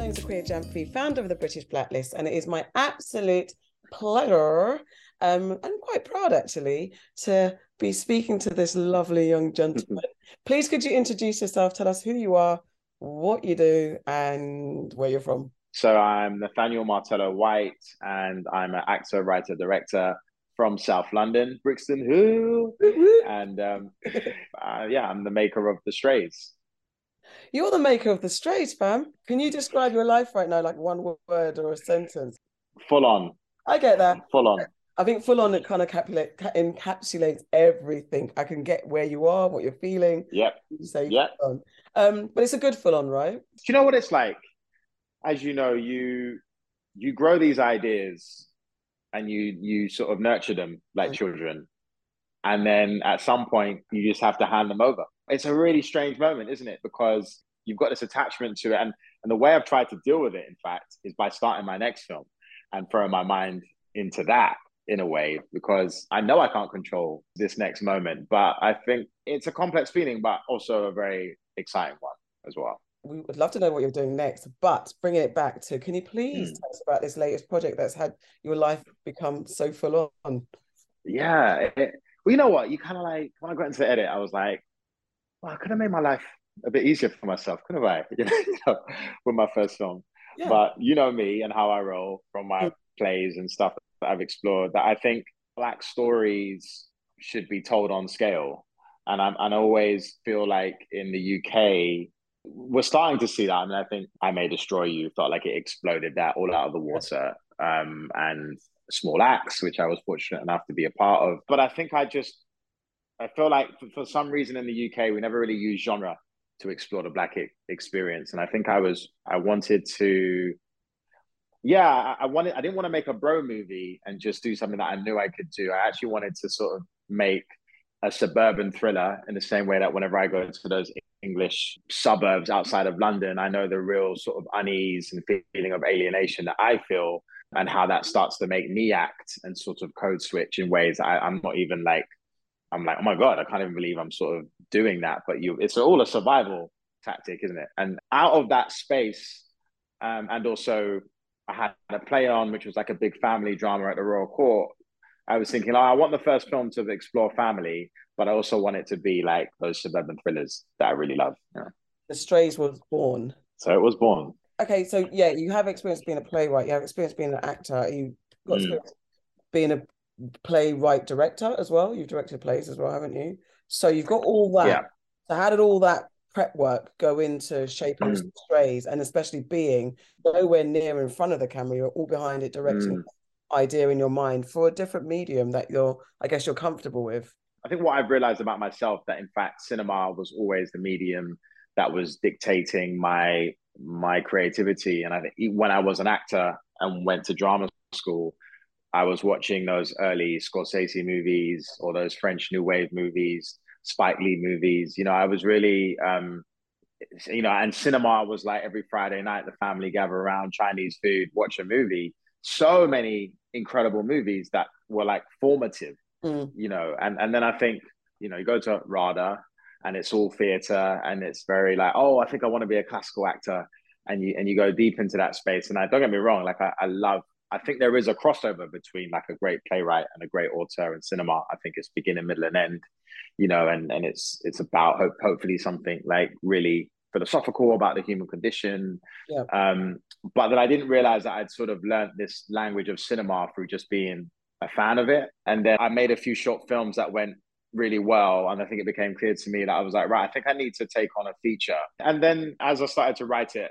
name is Akua Gyamfi, founder of the British Blacklist, and it is my absolute pleasure um, and quite proud actually to be speaking to this lovely young gentleman. Please, could you introduce yourself? Tell us who you are, what you do, and where you're from. So I'm Nathaniel Martello White, and I'm an actor, writer, director from South London, Brixton Who, and um, uh, yeah, I'm the maker of The Strays. You're the maker of The Strays, fam. Can you describe your life right now, like one word or a sentence? Full on. I get that. Full on. I think full on it kind of encapsulate, encapsulates everything. I can get where you are, what you're feeling. Yep. You say on. Um, but it's a good full on, right? Do you know what it's like? As you know, you you grow these ideas and you you sort of nurture them like children. And then at some point you just have to hand them over. It's a really strange moment, isn't it? Because you've got this attachment to it. And and the way I've tried to deal with it, in fact, is by starting my next film and throwing my mind into that in a way because I know I can't control this next moment. But I think it's a complex feeling, but also a very exciting one as well. We would love to know what you're doing next, but bringing it back to can you please mm. tell us about this latest project that's had your life become so full on? Yeah. It, well, you know what? You kind of like, when I got into the edit, I was like, well, I could have made my life a bit easier for myself, couldn't I? You know, with my first film. Yeah. But you know me and how I roll from my mm. plays and stuff that I've explored that I think black stories should be told on scale. And I'm and I always feel like in the UK, we're starting to see that. I mean, I think I May Destroy You felt like it exploded that all out of the water. Um, and Small Axe, which I was fortunate enough to be a part of. But I think I just I feel like for, for some reason in the UK we never really use genre to explore the black experience, and I think I was I wanted to yeah, I, I wanted I didn't want to make a bro movie and just do something that I knew I could do. I actually wanted to sort of make a suburban thriller in the same way that whenever I go to those English suburbs outside of London, I know the real sort of unease and feeling of alienation that I feel and how that starts to make me act and sort of code switch in ways I, I'm not even like I'm like, oh my God, I can't even believe I'm sort of doing that. But you it's all a survival tactic, isn't it? And out of that space, um, and also I had a play on, which was like a big family drama at the Royal Court. I was thinking, oh, I want the first film to explore family, but I also want it to be like those suburban thrillers that I really love. You know? The Strays was born. So it was born. Okay, so yeah, you have experience being a playwright. You have experience being an actor. You got mm. experience being a playwright director as well. You've directed plays as well, haven't you? So you've got all that. Yeah. So how did all that prep work go into shaping mm. strays and especially being nowhere near in front of the camera you're all behind it directing mm. idea in your mind for a different medium that you're i guess you're comfortable with i think what i've realized about myself that in fact cinema was always the medium that was dictating my my creativity and i think when i was an actor and went to drama school i was watching those early scorsese movies or those french new wave movies Spike Lee movies. You know, I was really, um, you know, and cinema was like every Friday night, the family gather around, Chinese food, watch a movie. So many incredible movies that were like formative, mm. you know, and and then I think, you know, you go to RADA and it's all theater and it's very like, oh, I think I want to be a classical actor. And you and you go deep into that space. And I don't get me wrong, like I, I love I think there is a crossover between like a great playwright and a great author in cinema. I think it's beginning, middle, and end, you know, and and it's it's about hope, hopefully something like really philosophical about the human condition. Yeah. Um, but that I didn't realize that I'd sort of learned this language of cinema through just being a fan of it. And then I made a few short films that went really well. And I think it became clear to me that I was like, right, I think I need to take on a feature. And then as I started to write it,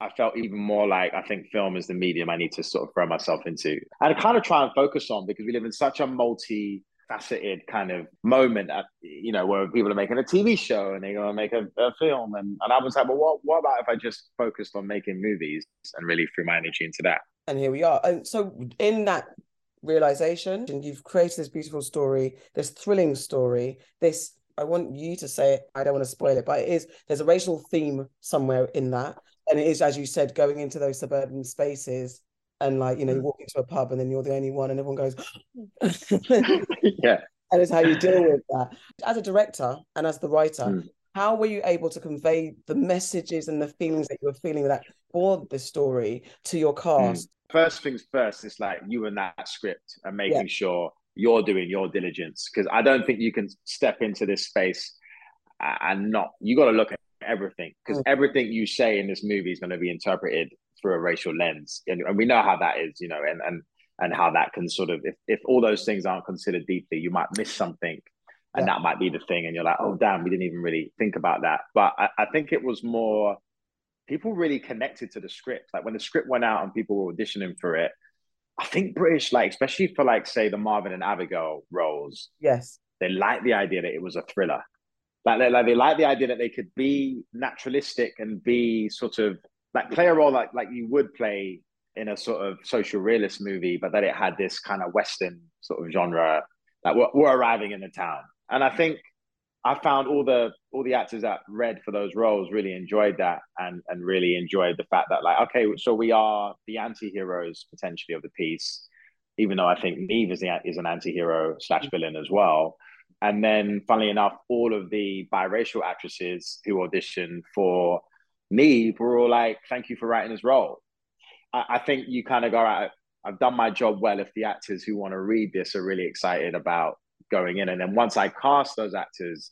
I felt even more like I think film is the medium I need to sort of throw myself into and kind of try and focus on because we live in such a multi faceted kind of moment at you know where people are making a TV show and they're going to make a, a, film and, and I was like well what, what about if I just focused on making movies and really threw my energy into that and here we are and so in that realization and you've created this beautiful story this thrilling story this I want you to say it. I don't want to spoil it, but it is there's a racial theme somewhere in that and it is as you said going into those suburban spaces and like you know you mm. walk into a pub and then you're the only one and everyone goes yeah and it's how you deal with that as a director and as the writer mm. how were you able to convey the messages and the feelings that you were feeling that for the story to your hmm. cast? First things first, it's like you and that script and making yeah. sure you're doing your diligence because I don't think you can step into this space and not. You got to look at everything because mm. everything you say in this movie is going to be interpreted through a racial lens, and, and we know how that is, you know, and and and how that can sort of if if all those things aren't considered deeply, you might miss something and yeah. that might be the thing and you're like oh damn we didn't even really think about that but I, I, think it was more people really connected to the script. Like when the script went out and people were auditioning for it i think british like especially for like say the marvin and abigail roles yes. they liked the idea that it was a thriller. Like they, like they like the idea that they could be naturalistic and be sort of like play a role like like you would play in a sort of social realist movie but that it had this kind of western sort of genre like we're, we're arriving in the town. And I think I found all the all the actors that read for those roles really enjoyed that and and really enjoyed the fact that like okay, so we are the anti-heroes potentially of the piece, even though I think Neve is the, is an anti-hero slash villain as well. And then, funnily enough, all of the biracial actresses who auditioned for Neve were all like, "Thank you for writing this role." I, I think you kind of go out. I've done my job well if the actors who want to read this are really excited about going in. And then once I cast those actors,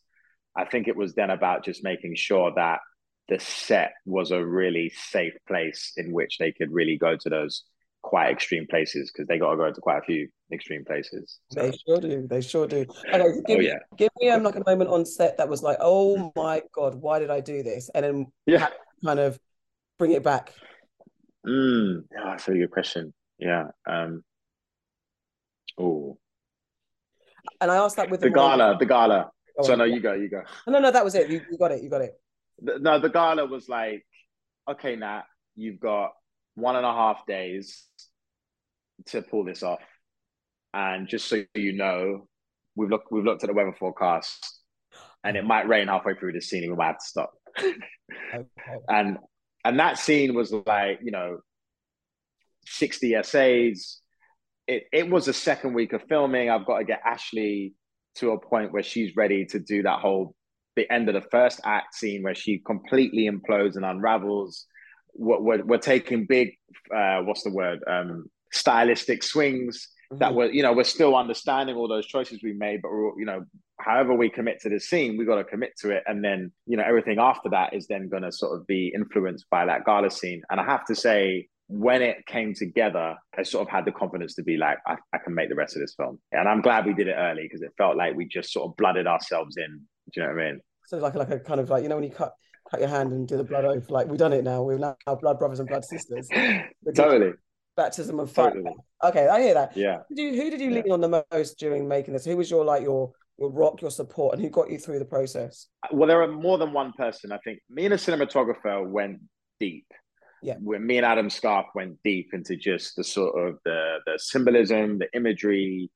I think it was then about just making sure that the set was a really safe place in which they could really go to those quite extreme places because they got to go to quite a few extreme places. So. They sure do. They sure do. Okay, give, oh, yeah. give me um, like a moment on set that was like, oh my god, why did I do this? And then yeah, kind of bring it back. Mm, yeah, that's a good question. Yeah. Um. Oh, and I asked that with the, gala, the gala. Oh, so no, you go, you go. No, no, that was it. You, you got it. You got it. The, no, the gala was like, okay, Nat, you've got one and a half days to pull this off, and just so you know, we've looked we've looked at the weather forecast, and it might rain halfway through the scene, and we might have to stop. okay. And and that scene was like, you know, sixty essays, it, it was a second week of filming. I've got to get Ashley to a point where she's ready to do that whole the end of the first act scene where she completely implodes and unravels. We're, we're, we're taking big, uh, what's the word, um, stylistic swings mm-hmm. that we're, you know, we're still understanding all those choices we made, but we're, you know, however we commit to the scene, we got to commit to it. And then, you know, everything after that is then going to sort of be influenced by that gala scene. And I have to say, when it came together, I sort of had the confidence to be like, I, I can make the rest of this film. And I'm glad we did it early because it felt like we just sort of blooded ourselves in. Do you know what I mean? So like like a kind of like you know when you cut cut your hand and do the blood oath, like we've done it now. We're now blood brothers and blood sisters. totally. Baptism of fire. Totally. Okay, I hear that. Yeah. Who did you, who did you yeah. lean on the most during making this? Who was your like your your rock, your support, and who got you through the process? Well, there are more than one person. I think me and a cinematographer went deep yeah. When me and adam scarth went deep into just the sort of the the symbolism the imagery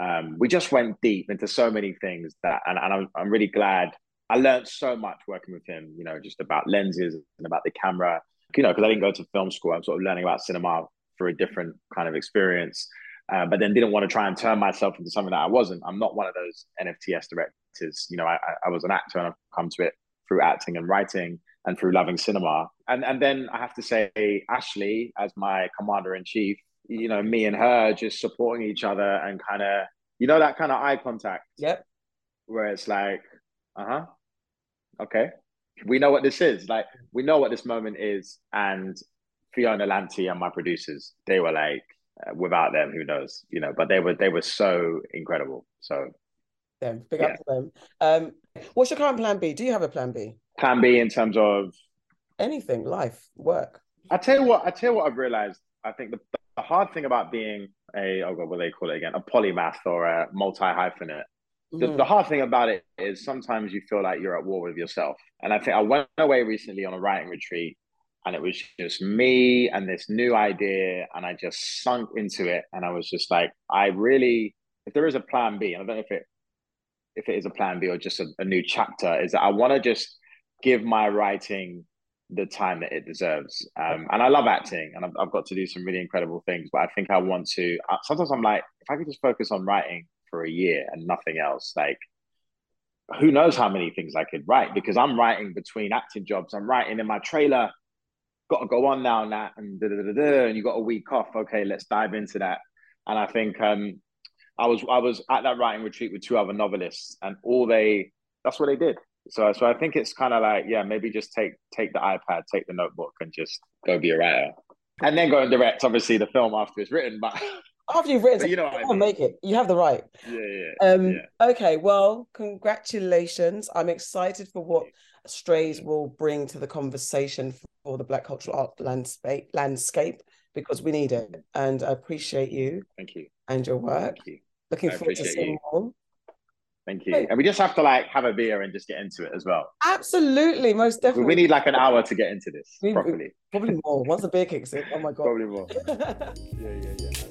um, we just went deep into so many things that and, and I'm, I'm really glad i learned so much working with him you know just about lenses and about the camera. You know because i didn't go to film school. I'm sort of learning about cinema for a different kind of experience. Uh, but then didn't want to try and turn myself into something that i wasn't. I'm not one of those nfts directors. You know i, I was an actor and i've come to it through acting and writing and through loving cinema. And and then I have to say, Ashley, as my commander in chief, you know, me and her just supporting each other and kind of, you know, that kind of eye contact. Yep. Where it's like, uh huh, okay, we know what this is. Like, we know what this moment is. And Fiona Lamptey and my producers, they were like, uh, without them, who knows, you know? But they were they were so incredible. So, them, big yeah. up to them. Um, what's your current plan B? Do you have a plan B? Plan B in terms of anything, life, work. I tell you what. I tell you what. I've realized. I think the, the hard thing about being a oh god, what do they call it again? A polymath or a multi hyphenate. Mm. The, the hard thing about it is sometimes you feel like you're at war with yourself. And I think I went away recently on a writing retreat and it was just me and this new idea and i just sunk into it and i was just like i really if there is a plan b and i don't know if it if it is a plan b or just a, a new chapter is that i want to just give my writing the time that it deserves. Um, and I love acting, and I've, I've, got to do some really incredible things. But I think I want to. Sometimes I'm like, if I could just focus on writing for a year and nothing else, like who knows how many things I could write because I'm writing between acting jobs. I'm writing in my trailer. Got to go on now, and da, da, da, da, and you got a week off. Okay, let's dive into that. And I think um, I was I was at that writing retreat with two other novelists, and all they that's what they did. So so I think it's kind of like yeah, maybe just take take the iPad, take the notebook, and just go be a writer, and then go and direct. Obviously, the film after it's written, but after you've written, you know, I mean. make it. You have the right. Yeah, yeah. Um. Yeah. Okay. Well, congratulations. I'm excited for what Strays will bring to the conversation for the Black cultural art landscape landscape because we need it, and I appreciate you. Thank you. And your work. Thank you. Looking I forward to seeing you. more. Thank you. And we just have to like have a beer and just get into it as well. Absolutely, most definitely. We need like an hour to get into this we, properly. Probably more. Once the beer kicks in, oh my god. Probably more. yeah, yeah, yeah.